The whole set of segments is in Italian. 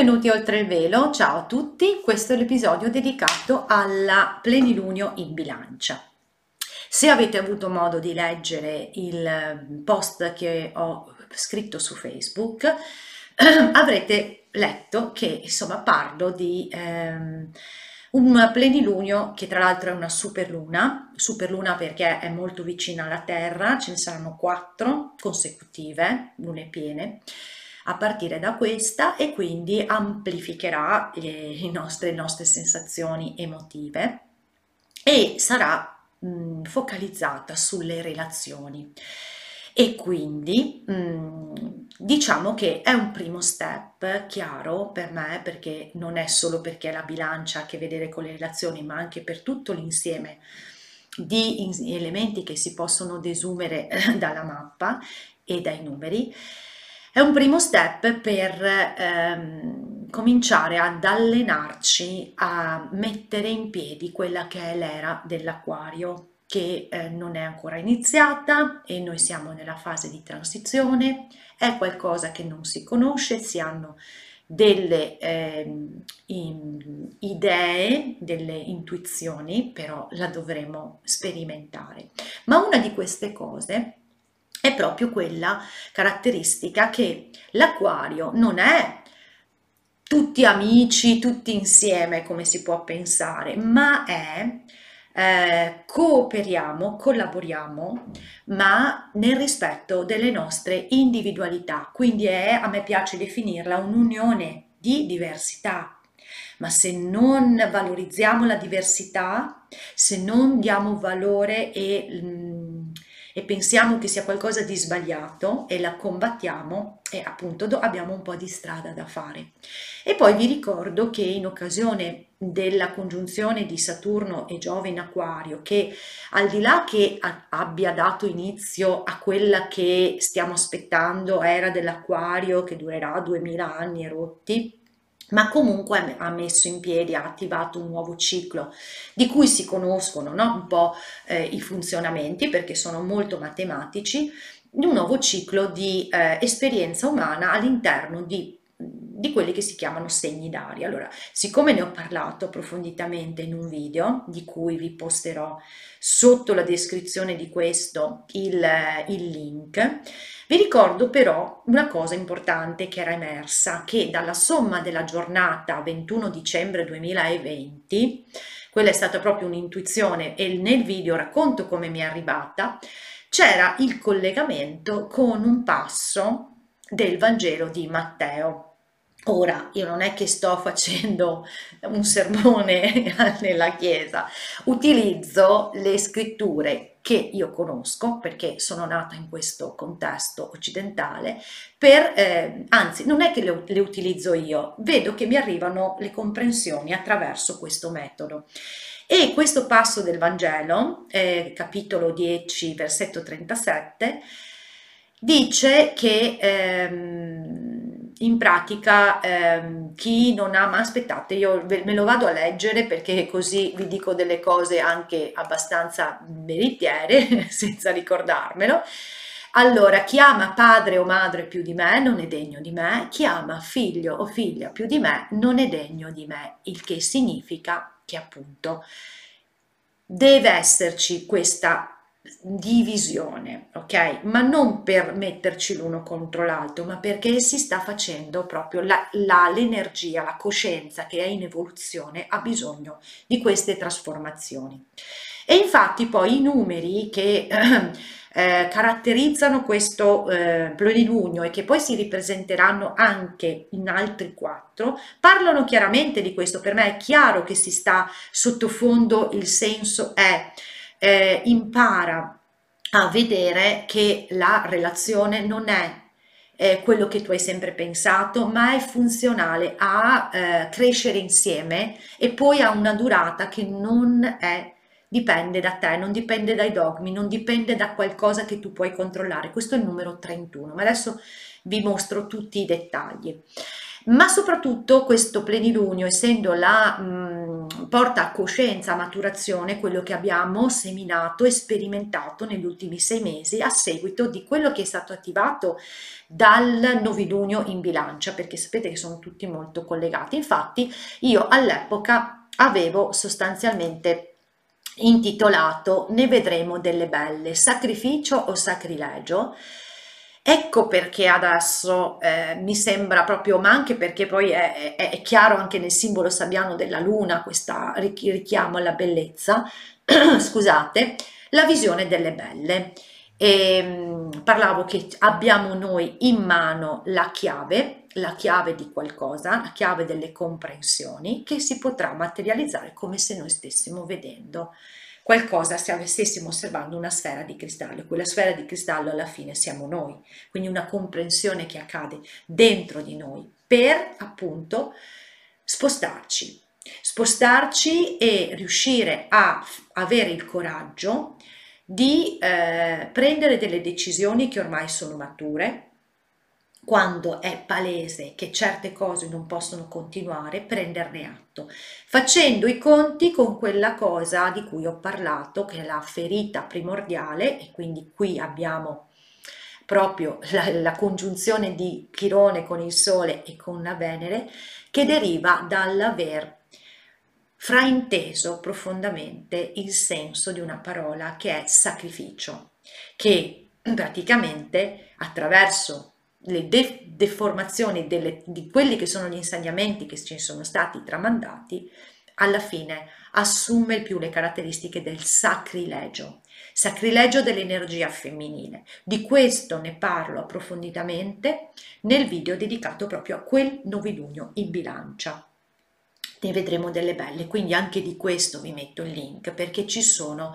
Benvenuti oltre il velo, ciao a tutti, questo è l'episodio dedicato alla plenilunio in bilancia. Se avete avuto modo di leggere il post che ho scritto su Facebook, avrete letto che insomma parlo di ehm, un plenilunio che tra l'altro è una superluna, superluna perché è molto vicina alla Terra, ce ne saranno quattro consecutive, lune piene, a partire da questa e quindi amplificherà le nostre, le nostre sensazioni emotive e sarà mh, focalizzata sulle relazioni. E quindi mh, diciamo che è un primo step chiaro per me perché non è solo perché la bilancia ha a che vedere con le relazioni ma anche per tutto l'insieme di elementi che si possono desumere dalla mappa e dai numeri è un primo step per ehm, cominciare ad allenarci a mettere in piedi quella che è l'era dell'acquario che eh, non è ancora iniziata e noi siamo nella fase di transizione, è qualcosa che non si conosce, si hanno delle eh, in, idee, delle intuizioni, però la dovremo sperimentare. Ma una di queste cose è proprio quella caratteristica che l'acquario non è tutti amici, tutti insieme come si può pensare, ma è eh, cooperiamo, collaboriamo, ma nel rispetto delle nostre individualità. Quindi è, a me piace definirla, un'unione di diversità. Ma se non valorizziamo la diversità, se non diamo valore e mh, mm, e pensiamo che sia qualcosa di sbagliato e la combattiamo e appunto abbiamo un po' di strada da fare. E poi vi ricordo che in occasione della congiunzione di Saturno e Giove in Aquario, che al di là che abbia dato inizio a quella che stiamo aspettando, era dell'Aquario che durerà 2000 anni e rotti, ma comunque ha messo in piedi, ha attivato un nuovo ciclo di cui si conoscono no? un po' eh, i funzionamenti perché sono molto matematici, un nuovo ciclo di eh, esperienza umana all'interno di di quelli che si chiamano segni d'aria. Allora, siccome ne ho parlato approfonditamente in un video, di cui vi posterò sotto la descrizione di questo il, il link, vi ricordo però una cosa importante che era emersa, che dalla somma della giornata 21 dicembre 2020, quella è stata proprio un'intuizione e nel video racconto come mi è arrivata, c'era il collegamento con un passo del Vangelo di Matteo Ora, io non è che sto facendo un sermone nella Chiesa, utilizzo le scritture che io conosco perché sono nata in questo contesto occidentale, per, eh, anzi non è che le, le utilizzo io, vedo che mi arrivano le comprensioni attraverso questo metodo. E questo passo del Vangelo, eh, capitolo 10, versetto 37, dice che... Ehm, in pratica ehm, chi non ha, ma aspettate, io me lo vado a leggere perché così vi dico delle cose anche abbastanza veritiere, senza ricordarmelo. Allora, chi ama padre o madre più di me non è degno di me, chi ama figlio o figlia più di me non è degno di me, il che significa che appunto deve esserci questa divisione, ok? Ma non per metterci l'uno contro l'altro, ma perché si sta facendo proprio la, la, l'energia, la coscienza che è in evoluzione ha bisogno di queste trasformazioni. E infatti poi i numeri che eh, caratterizzano questo eh, plenilunio e che poi si ripresenteranno anche in altri quattro, parlano chiaramente di questo. Per me è chiaro che si sta sottofondo, il senso è eh, impara a vedere che la relazione non è eh, quello che tu hai sempre pensato, ma è funzionale a eh, crescere insieme e poi ha una durata che non è dipende da te, non dipende dai dogmi, non dipende da qualcosa che tu puoi controllare. Questo è il numero 31, ma adesso vi mostro tutti i dettagli. Ma soprattutto questo plenilunio, essendo la mh, porta a coscienza, a maturazione, quello che abbiamo seminato e sperimentato negli ultimi sei mesi a seguito di quello che è stato attivato dal novilunio in bilancia, perché sapete che sono tutti molto collegati. Infatti io all'epoca avevo sostanzialmente intitolato Ne vedremo delle belle, sacrificio o sacrilegio. Ecco perché adesso eh, mi sembra proprio, ma anche perché poi è, è, è chiaro anche nel simbolo sabbiano della luna, questo richiamo alla bellezza, scusate, la visione delle belle. E, ehm, parlavo che abbiamo noi in mano la chiave, la chiave di qualcosa, la chiave delle comprensioni che si potrà materializzare come se noi stessimo vedendo qualcosa, se stessimo osservando una sfera di cristallo. Quella sfera di cristallo alla fine siamo noi, quindi una comprensione che accade dentro di noi per appunto spostarci, spostarci e riuscire a avere il coraggio di eh, prendere delle decisioni che ormai sono mature, quando è palese che certe cose non possono continuare, prenderne atto, facendo i conti con quella cosa di cui ho parlato, che è la ferita primordiale, e quindi qui abbiamo proprio la, la congiunzione di Chirone con il Sole e con la Venere, che deriva dall'aver frainteso profondamente il senso di una parola che è sacrificio, che praticamente attraverso le de- deformazioni delle, di quelli che sono gli insegnamenti che ci sono stati tramandati, alla fine assume più le caratteristiche del sacrilegio, sacrilegio dell'energia femminile. Di questo ne parlo approfonditamente nel video dedicato proprio a quel novilunio in bilancia ne vedremo delle belle, quindi anche di questo vi metto il link perché ci sono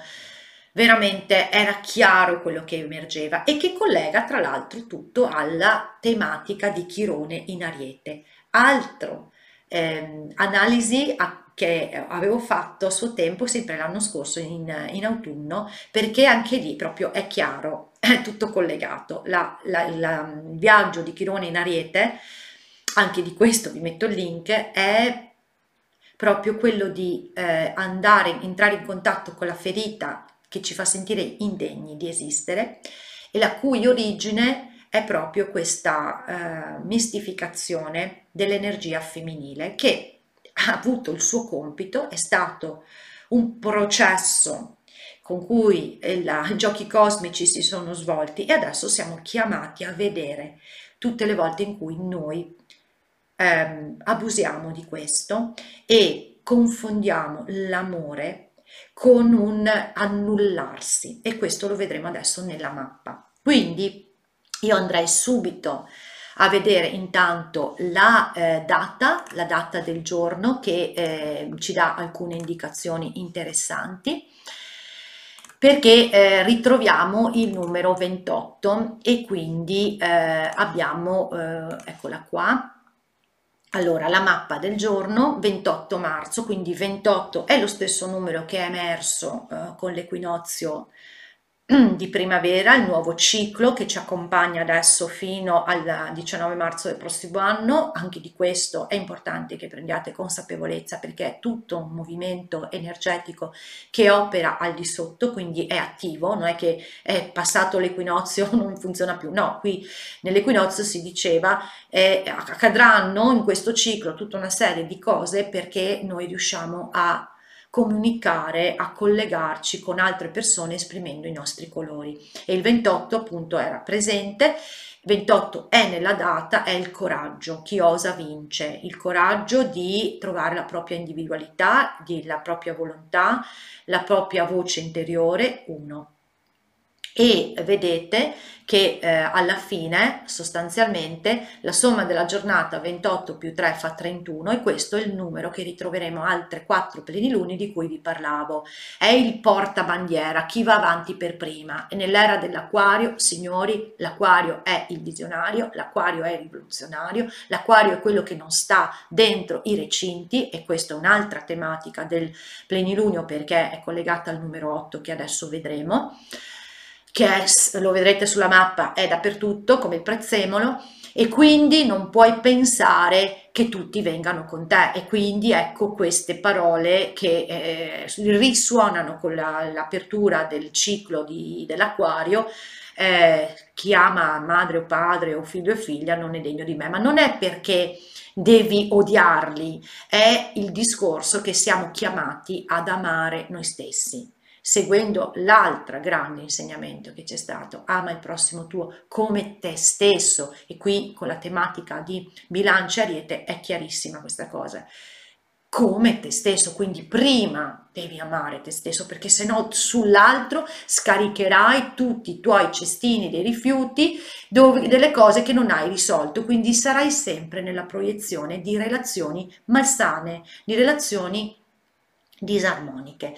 veramente era chiaro quello che emergeva e che collega tra l'altro tutto alla tematica di Chirone in Ariete. Altro ehm, analisi a, che avevo fatto a suo tempo sempre l'anno scorso in, in, autunno perché anche lì proprio è chiaro, è tutto collegato. La, la, il viaggio di Chirone in Ariete, anche di questo vi metto il link, è proprio quello di eh, andare, entrare in contatto con la ferita che ci fa sentire indegni di esistere e la cui origine è proprio questa eh, mistificazione dell'energia femminile che ha avuto il suo compito, è stato un processo con cui i giochi cosmici si sono svolti e adesso siamo chiamati a vedere tutte le volte in cui noi ehm, abusiamo di questo e confondiamo l'amore con un annullarsi e questo lo vedremo adesso nella mappa. Quindi io andrei subito a vedere intanto la eh, data, la data del giorno che eh, ci dà alcune indicazioni interessanti perché eh, ritroviamo il numero 28 e quindi eh, abbiamo, eh, eccola qua, allora, la mappa del giorno 28 marzo, quindi 28 è lo stesso numero che è emerso eh, con l'equinozio di primavera, il nuovo ciclo che ci accompagna adesso fino al 19 marzo del prossimo anno, anche di questo è importante che prendiate consapevolezza perché è tutto un movimento energetico che opera al di sotto, quindi è attivo, non è che è passato l'equinozio, non funziona più, no, qui nell'equinozio si diceva eh, accadranno in questo ciclo tutta una serie di cose perché noi riusciamo a comunicare, a collegarci con altre persone esprimendo i nostri colori. E il 28 appunto era presente. 28 è nella data, è il coraggio, chi osa vince, il coraggio di trovare la propria individualità, la propria volontà, la propria voce interiore, uno e vedete che eh, alla fine sostanzialmente la somma della giornata 28 più 3 fa 31 e questo è il numero che ritroveremo altre quattro pleniluni di cui vi parlavo. È il portabandiera, chi va avanti per prima e nell'era dell'acquario, signori, l'acquario è il visionario, l'acquario è il rivoluzionario, l'acquario è quello che non sta dentro i recinti e questa è un'altra tematica del plenilunio perché è collegata al numero 8 che adesso vedremo che è, lo vedrete sulla mappa, è dappertutto come il prezzemolo e quindi non puoi pensare che tutti vengano con te. E quindi ecco queste parole che eh, risuonano con la, l'apertura del ciclo di, dell'acquario eh, chi ama madre o padre o figlio e figlia non è degno di me. Ma non è perché devi odiarli è il discorso che siamo chiamati ad amare noi stessi seguendo l'altro grande insegnamento che c'è stato, ama il prossimo tuo come te stesso e qui con la tematica di bilancia ariete è chiarissima questa cosa. Come te stesso, quindi prima devi amare te stesso perché se no sull'altro scaricherai tutti i tuoi cestini dei rifiuti dove, delle cose che non hai risolto, quindi sarai sempre nella proiezione di relazioni malsane, di relazioni disarmoniche.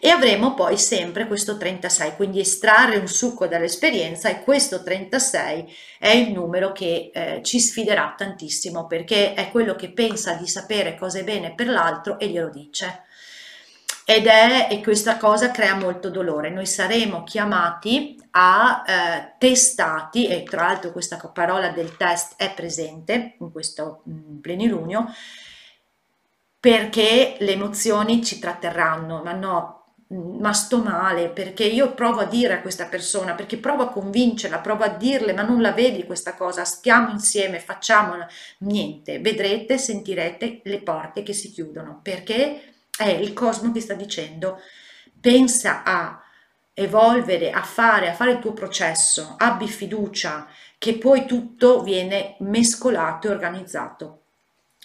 E avremo poi sempre questo 36 quindi estrarre un succo dall'esperienza e questo 36 è il numero che eh, ci sfiderà tantissimo perché è quello che pensa di sapere cosa è bene per l'altro e glielo dice. Ed è e questa cosa crea molto dolore. Noi saremo chiamati a eh, testati e tra l'altro questa parola del test è presente in questo mh, mm, plenilunio perché le emozioni ci tratterranno, ma no, ma sto male perché io provo a dire a questa persona, perché provo a convincerla, provo a dirle, ma non la vedi questa cosa, stiamo insieme, facciamola, niente, vedrete, sentirete le porte che si chiudono, perché è il cosmo che sta dicendo, pensa a evolvere, a fare, a fare il tuo processo, abbi fiducia che poi tutto viene mescolato e organizzato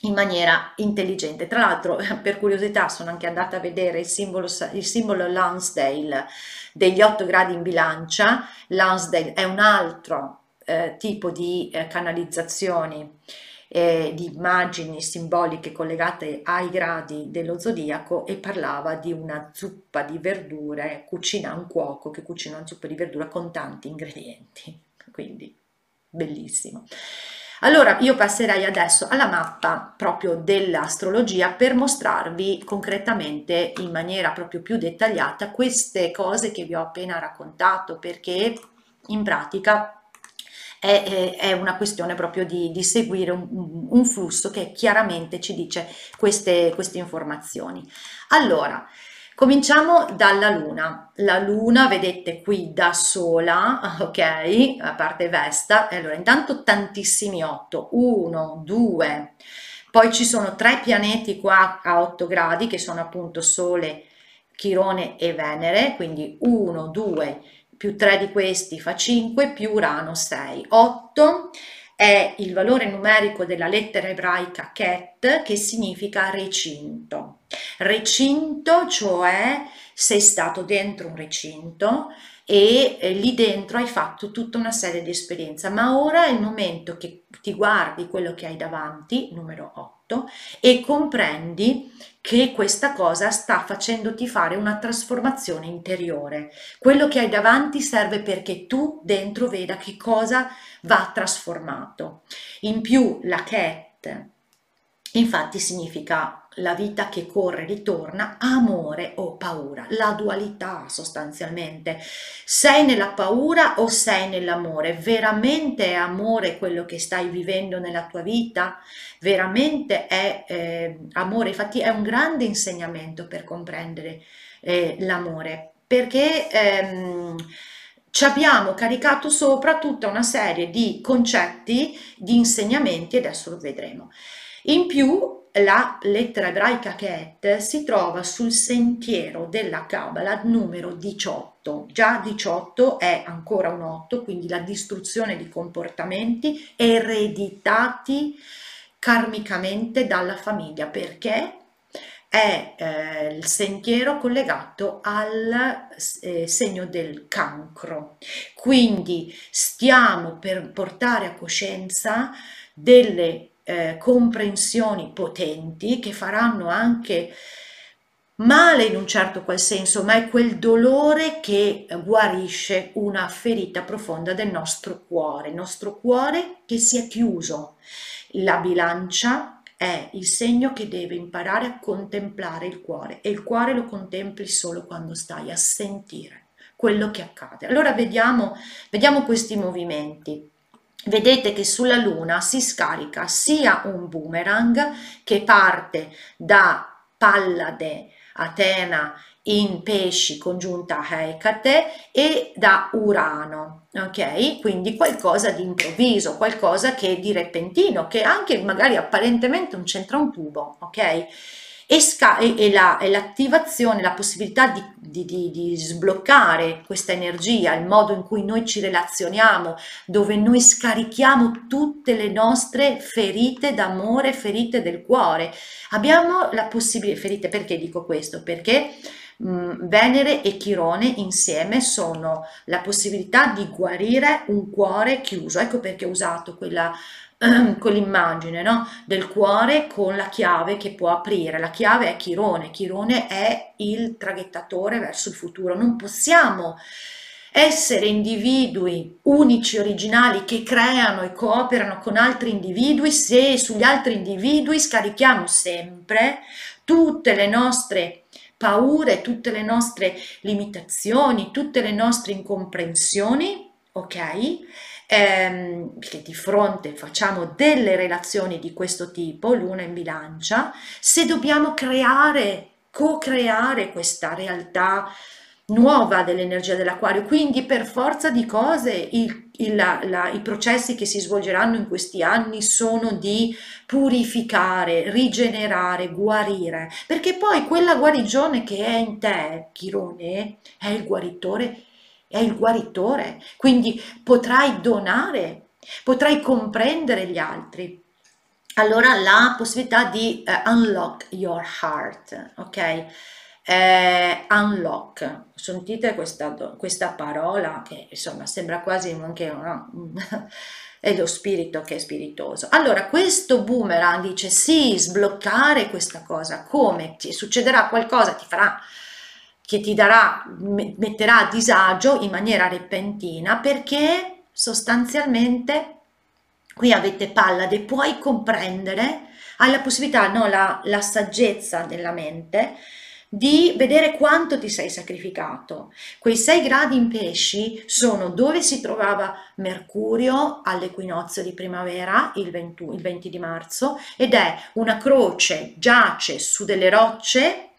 in maniera intelligente. Tra l'altro, per curiosità, sono anche andata a vedere il simbolo, il simbolo Lansdale degli 8 gradi in bilancia. Lansdale è un altro eh, tipo di eh, canalizzazioni eh, di immagini simboliche collegate ai gradi dello zodiaco e parlava di una zuppa di verdure, cucina un cuoco che cucina una zuppa di verdura con tanti ingredienti. Quindi, bellissimo. Allora io passerei adesso alla mappa proprio dell'astrologia per mostrarvi concretamente in maniera proprio più dettagliata queste cose che vi ho appena raccontato perché in pratica è, una questione proprio di, di seguire un, un, flusso che chiaramente ci dice queste, queste informazioni. Allora, Cominciamo dalla luna. La luna, vedete qui da sola, ok, a parte Vesta, allora intanto tantissimi 8, 1, 2, poi ci sono tre pianeti qua a 8 gradi che sono appunto Sole, Chirone e Venere, quindi 1, 2, più 3 di questi fa 5, più Urano 6, 8 è il valore numerico della lettera ebraica Ket che significa recinto. Recinto, cioè sei stato dentro un recinto e eh, lì dentro hai fatto tutta una serie di esperienze, ma ora è il momento che ti guardi quello che hai davanti, numero 8, e comprendi che questa cosa sta facendoti fare una trasformazione interiore. Quello che hai davanti serve perché tu dentro veda che cosa va trasformato. In più la cat infatti significa la vita che corre ritorna, amore o paura, la dualità sostanzialmente. Sei nella paura o sei nell'amore? Veramente è amore quello che stai vivendo nella tua vita? Veramente è eh, amore? Infatti è un grande insegnamento per comprendere eh, l'amore, perché ehm, ci abbiamo caricato sopra tutta una serie di concetti, di insegnamenti, adesso lo vedremo. In più la lettera ebraica Ket si trova sul sentiero della Kabbalah numero 18. Già 18 è ancora un 8, quindi la distruzione di comportamenti ereditati karmicamente dalla famiglia. Perché? È eh, il sentiero collegato al eh, segno del cancro. Quindi stiamo per portare a coscienza delle eh, comprensioni potenti che faranno anche male in un certo qual senso, ma è quel dolore che guarisce una ferita profonda del nostro cuore, il nostro cuore che si è chiuso. La bilancia è il segno che deve imparare a contemplare il cuore e il cuore lo contempli solo quando stai a sentire quello che accade. Allora vediamo, vediamo questi movimenti vedete che sulla luna si scarica sia un boomerang che parte da Pallade, Atena in pesci congiunta a Hecate e da Urano, ok? Quindi qualcosa di improvviso, qualcosa che di repentino, che anche magari apparentemente non c'entra un tubo, ok? E, e, e, la, e l'attivazione, la possibilità di, di, di, di, sbloccare questa energia, il modo in cui noi ci relazioniamo, dove noi scarichiamo tutte le nostre ferite d'amore, ferite del cuore. Abbiamo la possibilità, ferite perché dico questo? Perché mh, Venere e Chirone insieme sono la possibilità di guarire un cuore chiuso. Ecco perché ho usato quella con l'immagine no? del cuore con la chiave che può aprire. La chiave è Chirone, Chirone è il traghettatore verso il futuro. Non possiamo essere individui unici, originali, che creano e cooperano con altri individui se sugli altri individui scarichiamo sempre tutte le nostre paure, tutte le nostre limitazioni, tutte le nostre incomprensioni, ok? Ehm, che di fronte facciamo delle relazioni di questo tipo, luna in bilancia, se dobbiamo creare, co-creare questa realtà nuova dell'energia dell'acquario, quindi per forza di cose il, il, la, i processi che si svolgeranno in questi anni sono di purificare, rigenerare, guarire, perché poi quella guarigione che è in te, Chirone, è il guaritore è il guaritore, quindi potrai donare, potrai comprendere gli altri. Allora la possibilità di uh, unlock your heart, ok? Eh, unlock, sentite questa, questa parola che insomma sembra quasi anche no? è lo spirito che è spiritoso. Allora, questo boomerang dice sì, sbloccare questa cosa, come ti succederà qualcosa, ti farà che ti darà, metterà a disagio in maniera repentina perché sostanzialmente qui avete Pallade, puoi comprendere, hai la possibilità, no, la, la saggezza della mente di vedere quanto ti sei sacrificato. Quei 6 gradi in pesci sono dove si trovava Mercurio all'equinozio di primavera, il 20, il 20 di marzo, ed è una croce, giace su delle rocce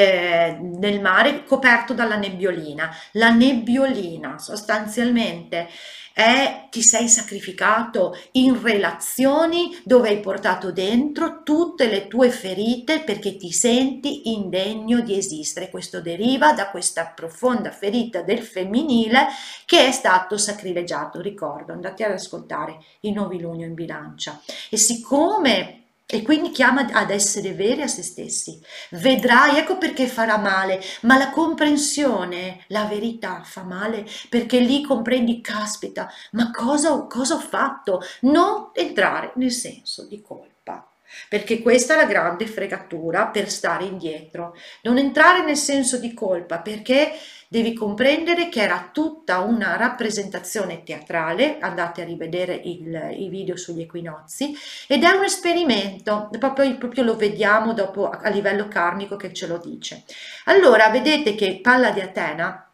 eh, nel mare coperto dalla nebbiolina. La nebbiolina sostanzialmente è ti sei sacrificato in relazioni dove hai portato dentro tutte le tue ferite perché ti senti indegno di esistere. Questo deriva da questa profonda ferita del femminile che è stato sacrileggiato. Ricordo, andate ad ascoltare i novilunio in bilancia. E siccome e quindi chiama ad essere veri a se stessi. Vedrai, ecco perché farà male, ma la comprensione, la verità fa male perché lì comprendi, caspita, ma cosa, cosa ho fatto? Non entrare nel senso di colpa perché questa è la grande fregatura per stare indietro. Non entrare nel senso di colpa perché devi comprendere che era tutta una rappresentazione teatrale, andate a rivedere il, i video sugli equinozi, ed è un esperimento, proprio, proprio lo vediamo dopo a livello karmico che ce lo dice. Allora, vedete che Palla di Atena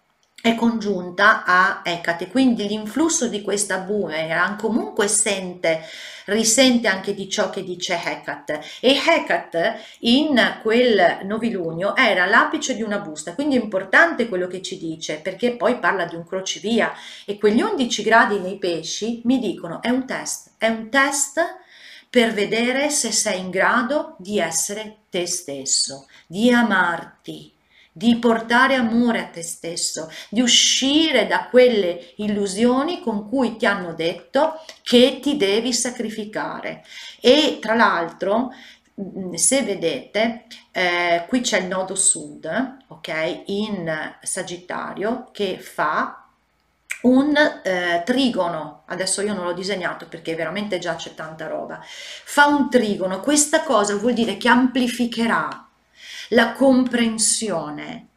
è congiunta a Ecate, quindi l'influsso di questa boomerang comunque sente, risente anche di ciò che dice Hecate. E Hecate in quel novilunio era l'apice di una busta, quindi è importante quello che ci dice perché poi parla di un crocevia. E quegli 11 gradi nei pesci mi dicono è un test, è un test per vedere se sei in grado di essere te stesso, di amarti, di portare amore a te stesso, di uscire da quelle illusioni con cui ti hanno detto che ti devi sacrificare. E tra l'altro, mm, se vedete, eh, qui c'è il nodo sud, ok, in Sagittario che fa un eh, trigono, adesso io non l'ho disegnato perché veramente già c'è tanta roba, fa un trigono, questa cosa vuol dire che amplificherà la comprensione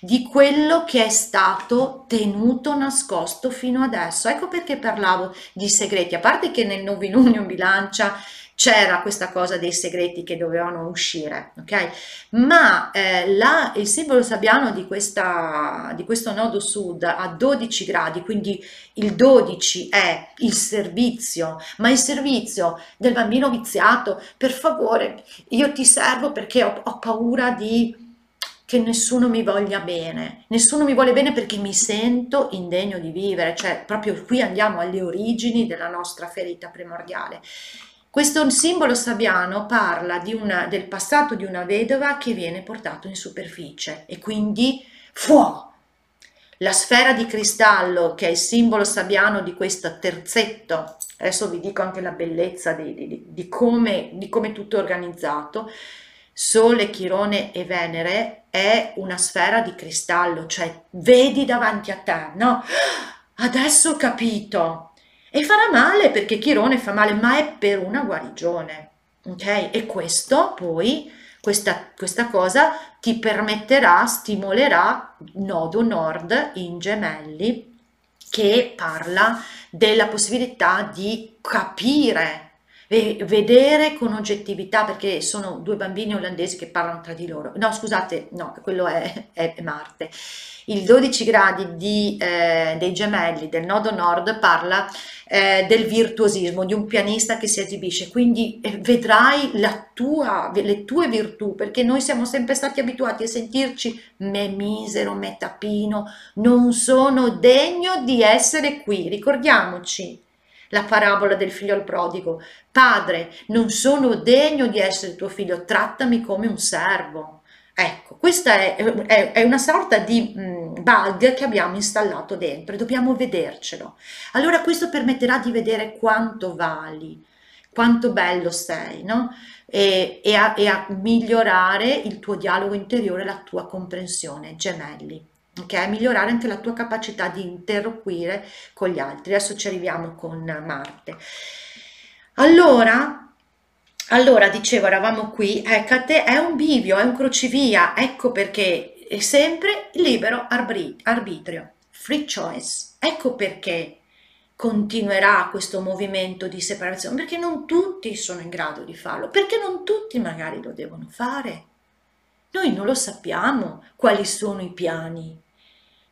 di quello che è stato tenuto nascosto fino adesso. Ecco perché parlavo di segreti, a parte che nel novilunio in bilancia c'era questa cosa dei segreti che dovevano uscire, ok? Ma eh, la, il simbolo sabbiano di, questa, di questo nodo sud a 12 gradi, quindi il 12 è il servizio, ma il servizio del bambino viziato, per favore, io ti servo perché ho, ho paura di che nessuno mi voglia bene, nessuno mi vuole bene perché mi sento indegno di vivere, cioè proprio qui andiamo alle origini della nostra ferita primordiale. Questo simbolo sabbiano parla una, del passato di una vedova che viene portato in superficie e quindi fuori. La sfera di cristallo, che è il simbolo sabbiano di questo terzetto, adesso vi dico anche la bellezza di, di, di, come, di come tutto è organizzato, Sole, Chirone e Venere è una sfera di cristallo, cioè vedi davanti a te, no? Adesso ho capito, e farà male perché Chirone fa male, ma è per una guarigione. Ok? E questo poi, questa, questa cosa ti permetterà, stimolerà nodo nord in gemelli che parla della possibilità di capire e vedere con oggettività perché sono due bambini olandesi che parlano tra di loro. No scusate no quello è, è Marte. Il 12 gradi di, eh, dei gemelli del nodo nord parla eh, del virtuosismo, di un pianista che si esibisce, quindi eh, vedrai tua, le tue virtù, perché noi siamo sempre stati abituati a sentirci me misero, me tapino, non sono degno di essere qui, ricordiamoci la parabola del figlio al prodigo, padre, non sono degno di essere tuo figlio, trattami come un servo. Ecco, questa è, è, è una sorta di bug che abbiamo installato dentro e dobbiamo vedercelo. Allora questo permetterà di vedere quanto vali, quanto bello sei, no? E, e, a, e a migliorare il tuo dialogo interiore, la tua comprensione, gemelli. Ok, migliorare anche la tua capacità di interloquire con gli altri. Adesso ci arriviamo con Marte. Allora, allora, dicevo, eravamo qui, Ecate è un bivio, è un crocevia, ecco perché è sempre libero arbitrio, free choice. Ecco perché continuerà questo movimento di separazione, perché non tutti sono in grado di farlo, perché non tutti magari lo devono fare. Noi non lo sappiamo quali sono i piani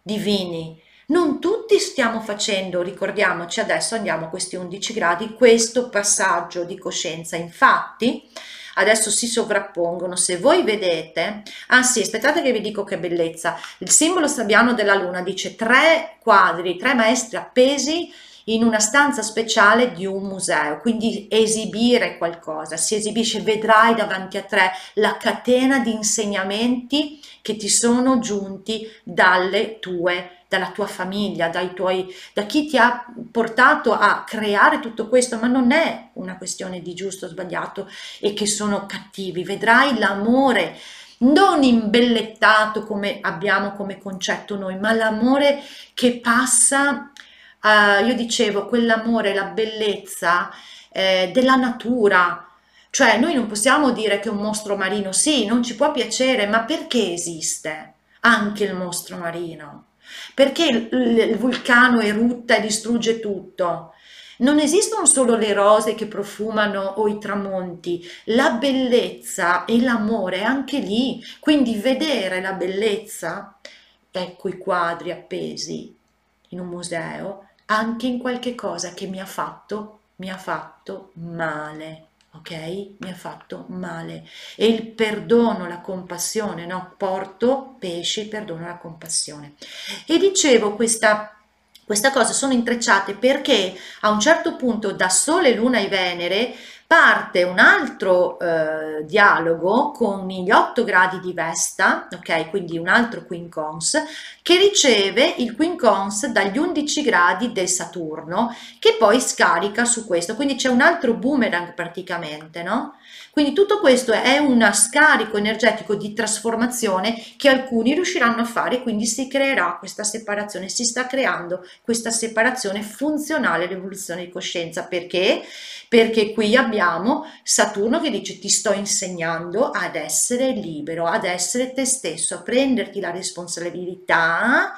divini non tutti stiamo facendo, ricordiamoci adesso andiamo a questi 11 gradi, questo passaggio di coscienza. Infatti, adesso si sovrappongono. Se voi vedete, anzi, aspettate che vi dico che bellezza. Il simbolo sabbiano della luna dice tre quadri, tre maestri appesi in una stanza speciale di un museo, quindi esibire qualcosa, si esibisce, vedrai davanti a te la catena di insegnamenti che ti sono giunti dalle tue dalla tua famiglia, dai tuoi, da chi ti ha portato a creare tutto questo, ma non è una questione di giusto o sbagliato e che sono cattivi, vedrai l'amore non imbellettato come abbiamo come concetto noi, ma l'amore che passa, uh, io dicevo, quell'amore, la bellezza eh, della natura, cioè noi non possiamo dire che un mostro marino, sì, non ci può piacere, ma perché esiste anche il mostro marino? Perché il, vulcano erutta e distrugge tutto? Non esistono solo le rose che profumano o i tramonti, la bellezza e l'amore è anche lì. Quindi vedere la bellezza, ecco i quadri appesi in un museo, anche in qualche cosa che mi ha fatto, mi ha fatto male ok? Mi ha fatto male. E il perdono, la compassione, no? Porto pesci, perdono, la compassione. E dicevo questa queste cose sono intrecciate perché a un certo punto da Sole, Luna e Venere parte un altro eh, dialogo con gli 8 gradi di Vesta, ok, quindi un altro quincons, che riceve il quincons dagli 11 gradi del Saturno, che poi scarica su questo, quindi c'è un altro boomerang praticamente, no? Quindi tutto questo è un scarico energetico di trasformazione che alcuni riusciranno a fare, quindi si creerà questa separazione, si sta creando questa separazione funzionale l'evoluzione di coscienza. Perché? Perché qui abbiamo Saturno che dice ti sto insegnando ad essere libero, ad essere te stesso, a prenderti la responsabilità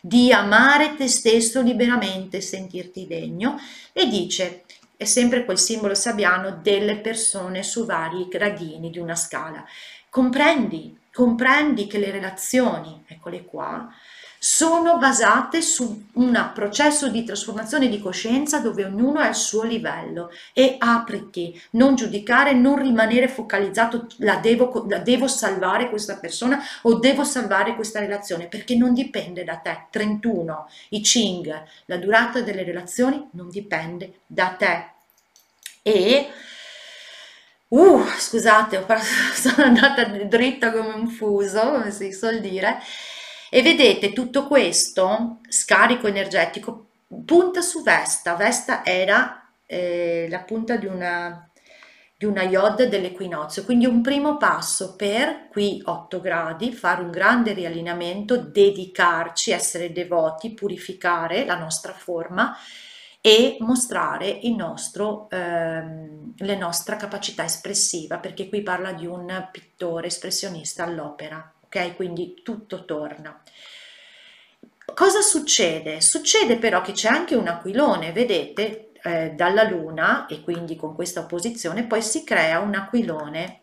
di amare te stesso liberamente, sentirti degno e dice è sempre quel simbolo sabbiano delle persone su vari gradini di una scala. Comprendi, comprendi che le relazioni, eccole qua, sono basate su un processo di trasformazione di coscienza dove ognuno ha il suo livello e apriti, non giudicare, non rimanere focalizzato, la devo, la devo salvare questa persona o devo salvare questa relazione, perché non dipende da te. 31, i Ching, la durata delle relazioni non dipende da te. E Uh, scusate, sono andata dritta come un fuso, come si suol dire, e vedete tutto questo scarico energetico punta su Vesta. Vesta era eh, la punta di una, di una iod dell'equinozio, quindi un primo passo per qui 8 gradi, fare un grande riallineamento, dedicarci, essere devoti, purificare la nostra forma e mostrare nostro, ehm, la nostra capacità espressiva, perché qui parla di un pittore espressionista all'opera, ok? Quindi tutto torna. Cosa succede? Succede però che c'è anche un aquilone, vedete, eh, dalla Luna e quindi con questa opposizione poi si crea un aquilone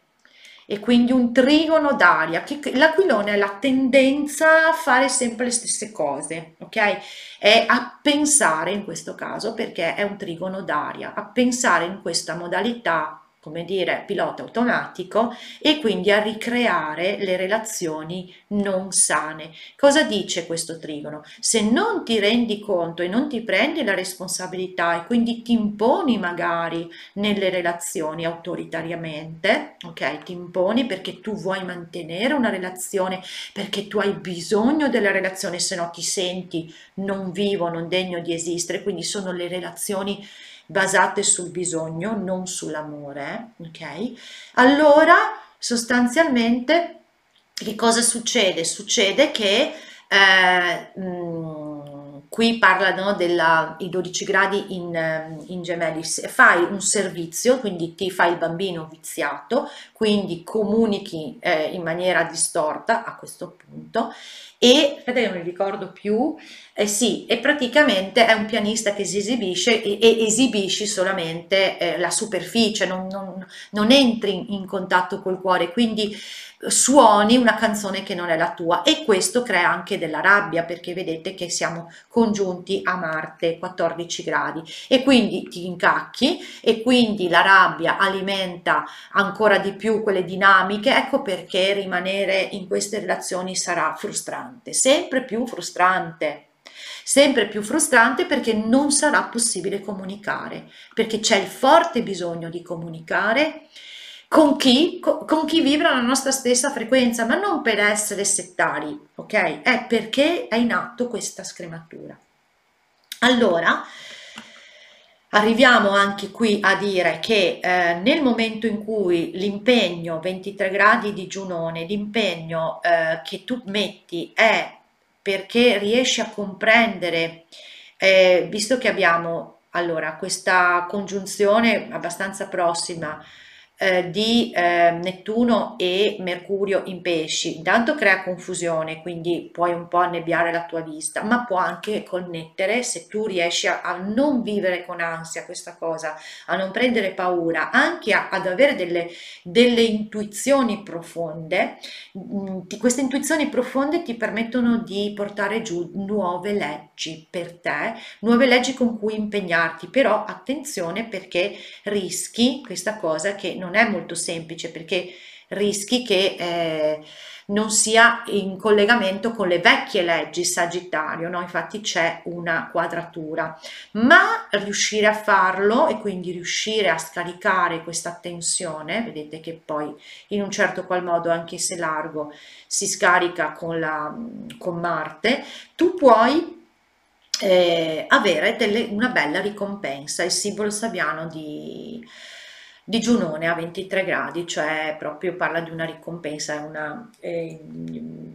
e quindi un trigono d'aria. L'aquilone è la tendenza a fare sempre le stesse cose, ok? È a pensare in questo caso perché è un trigono d'aria, a pensare in questa modalità come dire, pilota automatico e quindi a ricreare le relazioni non sane. Cosa dice questo trigono? Se non ti rendi conto e non ti prendi la responsabilità e quindi ti imponi magari nelle relazioni autoritariamente, ok? Ti imponi perché tu vuoi mantenere una relazione, perché tu hai bisogno della relazione, se no ti senti non vivo, non degno di esistere, quindi sono le relazioni basate sul bisogno, non sull'amore, ok? Allora sostanzialmente che cosa succede? Succede che eh, mh, mm, qui parlano dei 12 gradi in, in gemelli, fai un servizio, quindi ti fai il bambino viziato, quindi comunichi eh, in maniera distorta a questo punto e aspetta che non mi ricordo più. Eh sì e praticamente è un pianista che si esibisce e, e esibisci solamente eh, la superficie non, non, non entri in, in contatto col cuore quindi suoni una canzone che non è la tua e questo crea anche della rabbia perché vedete che siamo congiunti a Marte 14 gradi. E quindi ti incacchi e quindi la rabbia alimenta ancora di più quelle dinamiche. Ecco perché rimanere in queste relazioni sarà frustrante sempre più frustrante sempre più frustrante perché non sarà possibile comunicare perché c'è il forte bisogno di comunicare con chi, con chi vibra la nostra stessa frequenza, ma non per essere settari, ok? È perché è in atto questa scrematura. Allora, arriviamo anche qui a dire che eh, nel momento in cui l'impegno 23 gradi di Giunone, l'impegno eh, che tu metti è perché riesci a comprendere, eh, visto che abbiamo allora questa congiunzione abbastanza prossima eh, di eh, Nettuno e Mercurio in pesci. Intanto crea confusione, quindi puoi un po' annebbiare la tua vista, ma può anche connettere se tu riesci a, a non vivere con ansia questa cosa, a non prendere paura, anche a, ad avere delle, delle intuizioni profonde. Mm, queste intuizioni profonde ti permettono di portare giù nuove leggi per te, nuove leggi con cui impegnarti, però attenzione perché rischi questa cosa che non è molto semplice perché rischi che eh, non sia in collegamento con le vecchie leggi Sagittario, no? infatti c'è una quadratura, ma riuscire a farlo e quindi riuscire a scaricare questa tensione, vedete che poi in un certo qual modo anche se largo si scarica con, la, con Marte, tu puoi eh, avere delle, una bella ricompensa, il simbolo sabiano di di Giunone a 23 gradi, cioè proprio parla di una ricompensa, è una, è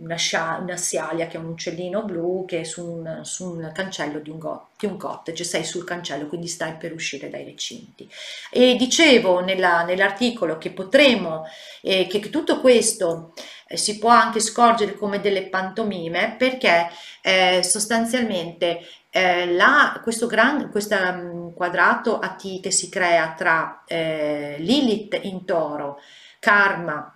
una, scia, una sialia che è un uccellino blu che è su un, su un cancello di un, go, di un cottage, sei sul cancello, quindi stai per uscire dai recinti. E dicevo nell'articolo che potremo, eh, che, tutto questo eh, si può anche scorgere come delle pantomime perché eh, sostanzialmente eh, la, questo gran, questo um, quadrato a T che si crea tra eh, Lilith in toro, Karma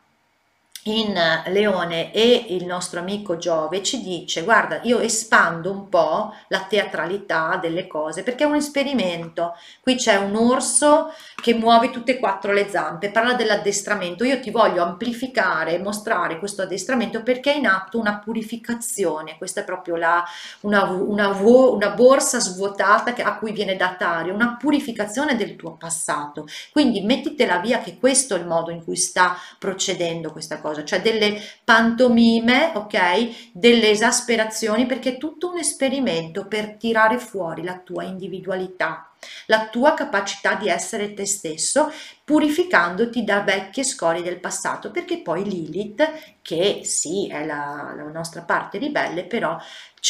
in Leone e il nostro amico Giove ci dice guarda io espando un po' la teatralità delle cose perché è un esperimento. Qui c'è un orso che muove tutte e quattro le zampe parla dell'addestramento. Io ti voglio amplificare mostrare questo addestramento perché è in atto una purificazione. Questa è proprio la, una, una, una borsa svuotata a cui viene datario una purificazione del tuo passato. Quindi mettitela via che questo è il modo in cui sta procedendo questa cosa cosa, cioè delle pantomime, ok? Delle esasperazioni, perché è tutto un esperimento per tirare fuori la tua individualità, la tua capacità di essere te stesso, purificandoti da vecchie scorie del passato, perché poi Lilith, che sì è la, la nostra parte ribelle, però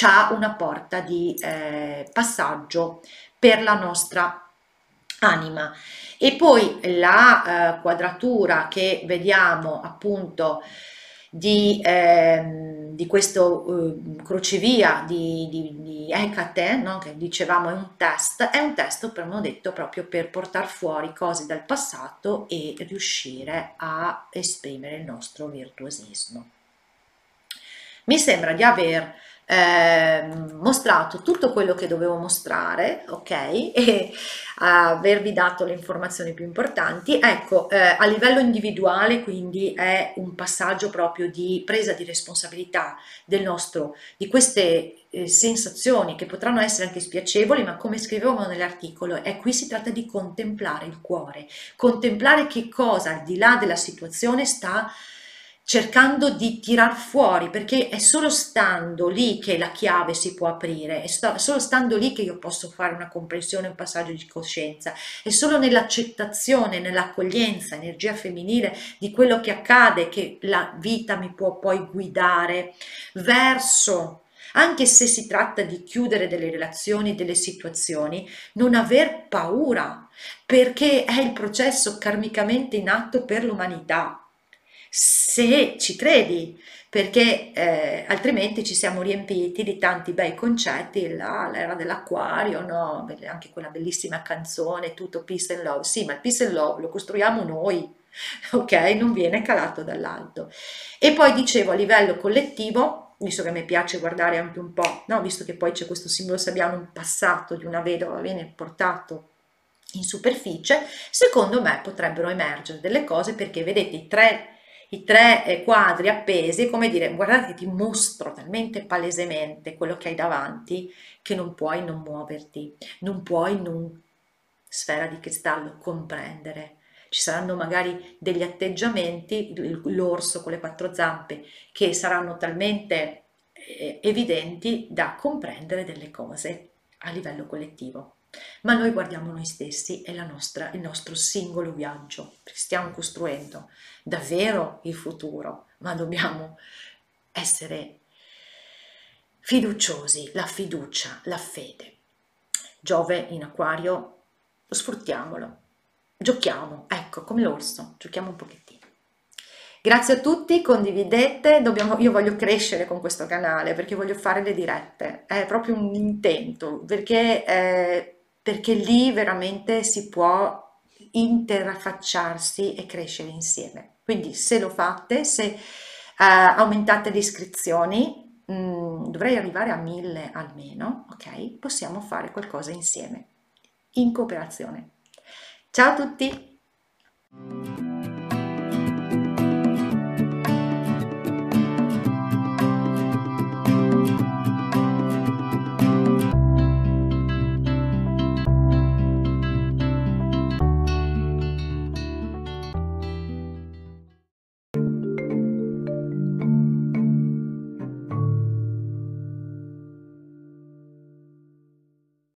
ha una porta di eh, passaggio per la nostra anima e poi la eh, quadratura che vediamo appunto di, eh, di questo eh, crocevia di, di, di Hecate, no? che dicevamo è un test, è un test abbiamo detto proprio per portare fuori cose dal passato e riuscire a esprimere il nostro virtuosismo. Mi sembra di aver eh, mostrato tutto quello che dovevo mostrare, ok? E avervi dato le informazioni più importanti. Ecco, eh, a livello individuale quindi è un passaggio proprio di presa di responsabilità del nostro, di queste eh, sensazioni che potranno essere anche spiacevoli, ma come scrivevo nell'articolo, è qui si tratta di contemplare il cuore, contemplare che cosa al di là della situazione sta cercando di tirar fuori, perché è solo stando lì che la chiave si può aprire, è, solo stando lì che io posso fare una comprensione, un passaggio di coscienza, è solo nell'accettazione, nell'accoglienza, energia femminile di quello che accade che la vita mi può poi guidare verso anche se si tratta di chiudere delle relazioni, delle situazioni, non aver paura, perché è il processo karmicamente in atto per l'umanità se ci credi, perché eh, altrimenti ci siamo riempiti di tanti bei concetti, l'era dell'acquario, no? anche quella bellissima canzone, tutto peace and love, sì, ma il peace and love lo costruiamo noi, ok? Non viene calato dall'alto. E poi dicevo a livello collettivo, visto che a me piace guardare anche un po', no? visto che poi c'è questo simbolo sabbiano, un passato di una vedova viene portato in superficie, secondo me potrebbero emergere delle cose perché vedete i tre i tre eh, quadri appesi, come dire, guardate ti mostro talmente palesemente quello che hai davanti che non puoi non muoverti, non puoi non sfera di cristallo comprendere. Ci saranno magari degli atteggiamenti, l'orso con le quattro zampe, che saranno talmente eh, evidenti da comprendere delle cose a livello collettivo ma noi guardiamo noi stessi e nostra, il nostro singolo viaggio, stiamo costruendo davvero il futuro, ma dobbiamo essere fiduciosi, la fiducia, la fede. Giove in acquario, sfruttiamolo, giochiamo, ecco, come l'orso, giochiamo un pochettino. Grazie a tutti, condividete, dobbiamo, io voglio crescere con questo canale perché voglio fare le dirette, è proprio un intento, perché eh, perché lì veramente si può interfacciarsi e crescere insieme. Quindi se lo fate, se uh, aumentate le iscrizioni, mh, mm, dovrei arrivare a mille almeno, ok? Possiamo fare qualcosa insieme, in cooperazione. Ciao a tutti!